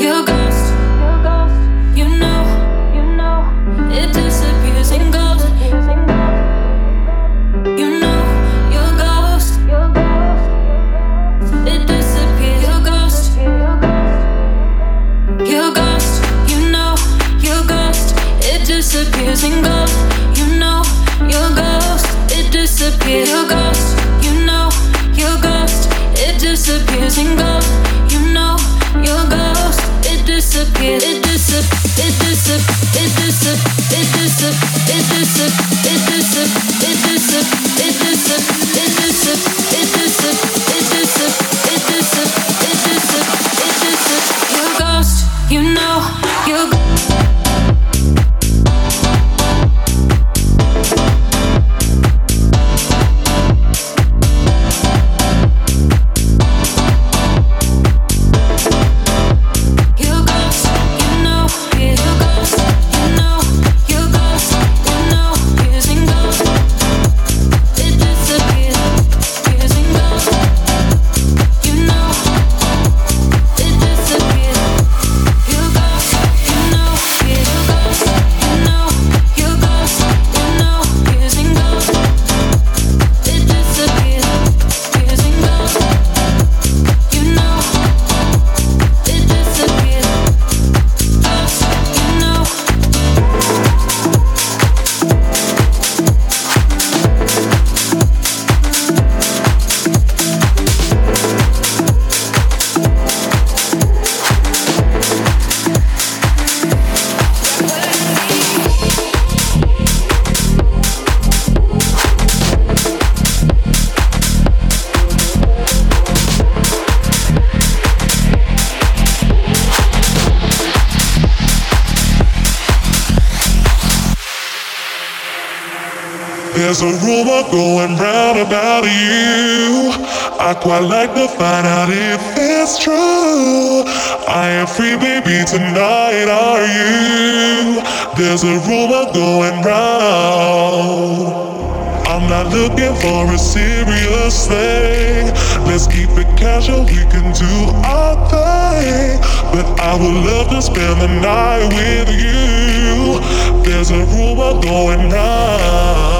You go. There's a rumor going round about you. I quite like to find out if it's true. I am free, baby, tonight. Are you? There's a rumor going round. I'm not looking for a serious thing. Let's keep it casual, we can do our thing. But I would love to spend the night with you. There's a rumor going round.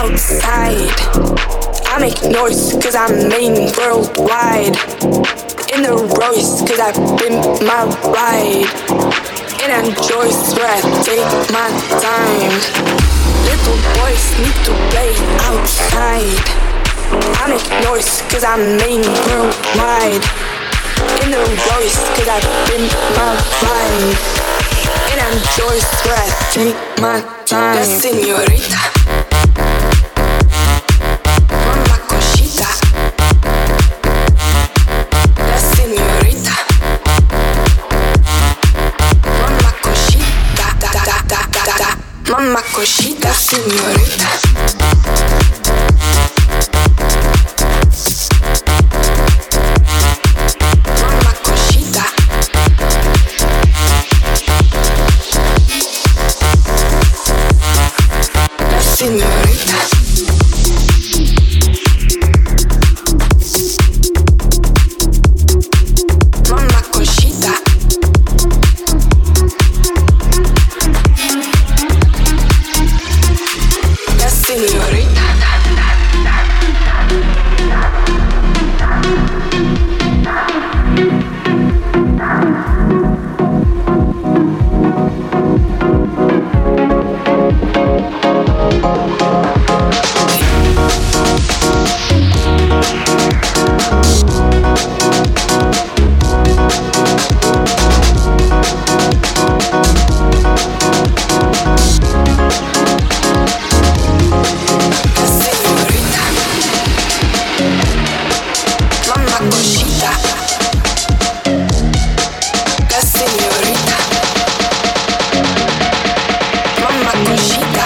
outside. I make noise cause I'm main worldwide. In the Royce cause I've been my ride. And I enjoy where I take my time. Little boys need to play outside. I make noise cause I'm main worldwide. In the Royce cause I've been my ride. And I enjoy where I take my time. La senorita. mamma cosita, signorita She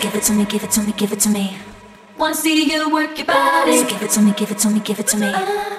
give it to me, give it to me. Give it to me. Wanna see you work your body. So give it to me, give it to me, give it to me.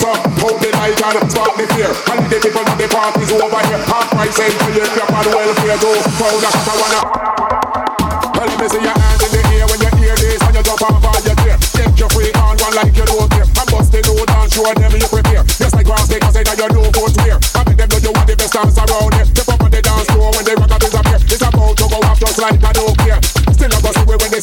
So hold the light and spark the fear. And the people of the party's over here. Half price ain't for you, you're on welfare. What I wanna. Well, let me see your hands in the air when you hear this. When you jump off on your chair. Take your freak on one like you don't care. And bust the load and show them you prepare. Just like grass, they can say that you know foot wear. I make them know you want the best dance around here. Step up on the dance floor when up is up here. It's about to go off just like I don't care. Still I go see when they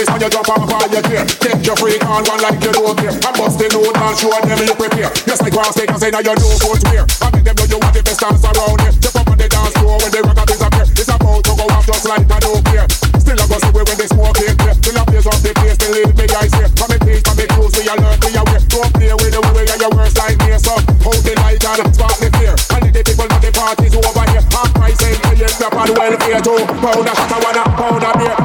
this. When you jump off on your chair. Take your freak on one like you don't care. And bust the note and show them you prepare. Just like cross, they can say now you know wear. I make them know you want the best dance around here. Step up on the dance floor when is up here. It's about to go off just like I don't care. Still I go see when they smoke it clear. Till I blaze up the place, they leave me ice here. Come in peace, come in close, me alert, me aware. Don't play with the way and your worst nightmare. So hold the light and spark the fear. And the people of the party's over here. Half price ain't you, step on welfare too. A shot, I wanna a beer.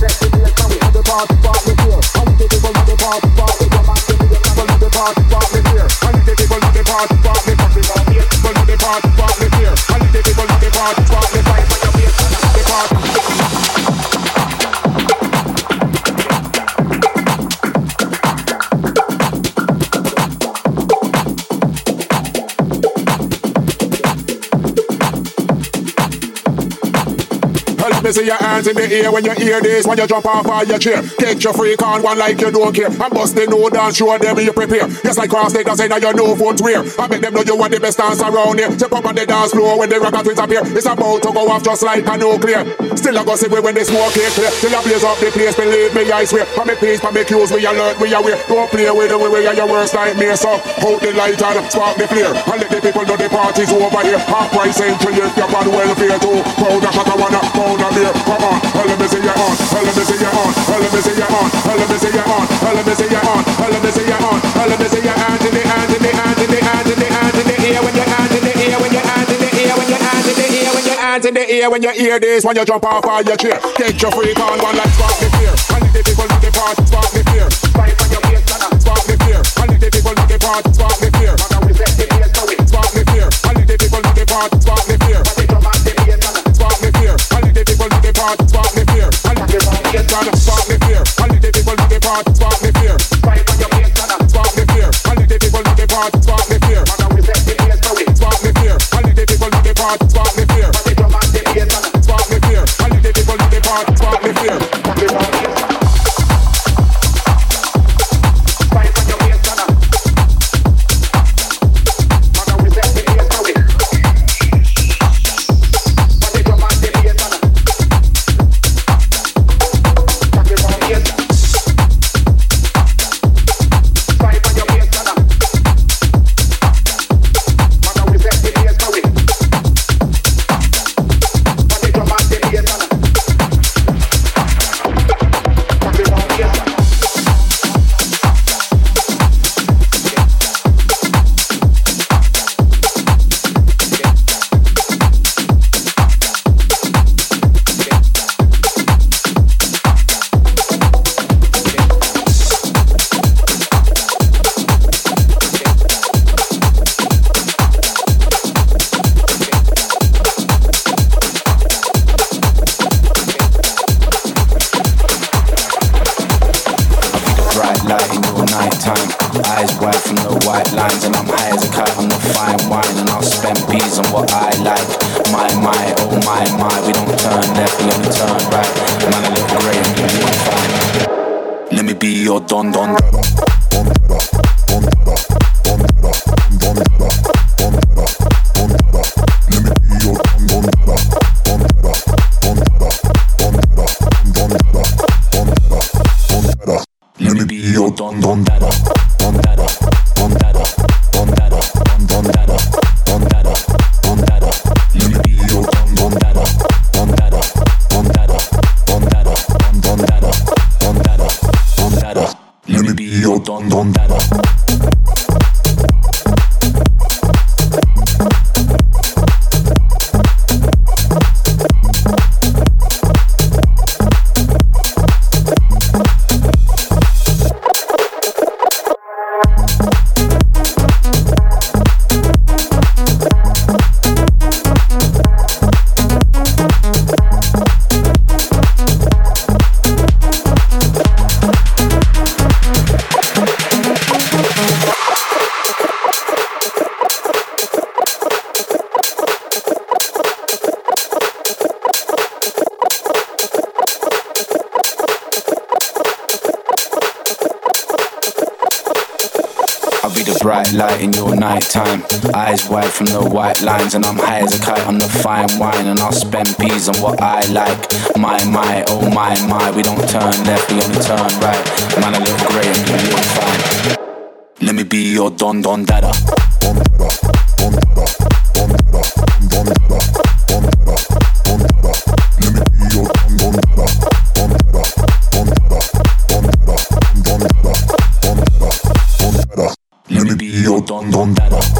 The fear. The party. Help me see your hands in the air when you hear this. When you jump off of your chair, take your freak on one like you don't care. And bust the note and show them you prepare. Just like cross they say now you know foot wear. I make them know you want the best dance around here. Step up on the dance floor when the rock twins appear. It's about to go off just like a nuclear. Still I go see when they smoke it clear. Till I blaze up the place, believe me, I swear. For me peace, for me cues, we alert, we aware. Don't play with the way and your worst nightmare. So hold the light and spark the flare. And let the people know the party's over here. Half price till you you're on welfare too. Powder shot, I wanna a beer. Come on, hell let me see you on. Let me see you on. Let me see you on. Let me see you on. Let me see you on. Let me see you on. Let me see your hands in the hands in the hands in the hands in the hands in the air when your hands in the air when your hands in the your hands in the air when your hands in the air when you hear this when you jump off of your chair. Take your freak on one like spark the fear. And the people of the party spark the fear. Spark the fear. And the people of the party spark the fear. Spark the fear. And the people of the party spark the fear. People of the party spark the fear. And the spark the fear. And the people of the party spark the fear. Spark the fear. And the people of the party spark the fear. Spark the fear. And the people of the party spark the fear. Spark the fear. And the people of the party spark the fear. Wide from the white lines, and I'm high as a kite on the fine wine. And I'll spend peas on what I like. My, my, oh my, my. We don't turn left, we only turn right. Man, I look great and you look fine. Let me be your don don dada. Let me be your don don dada. Don dada, don dada, don dada, don dada, don dada, don dada. Let me be your don don dada.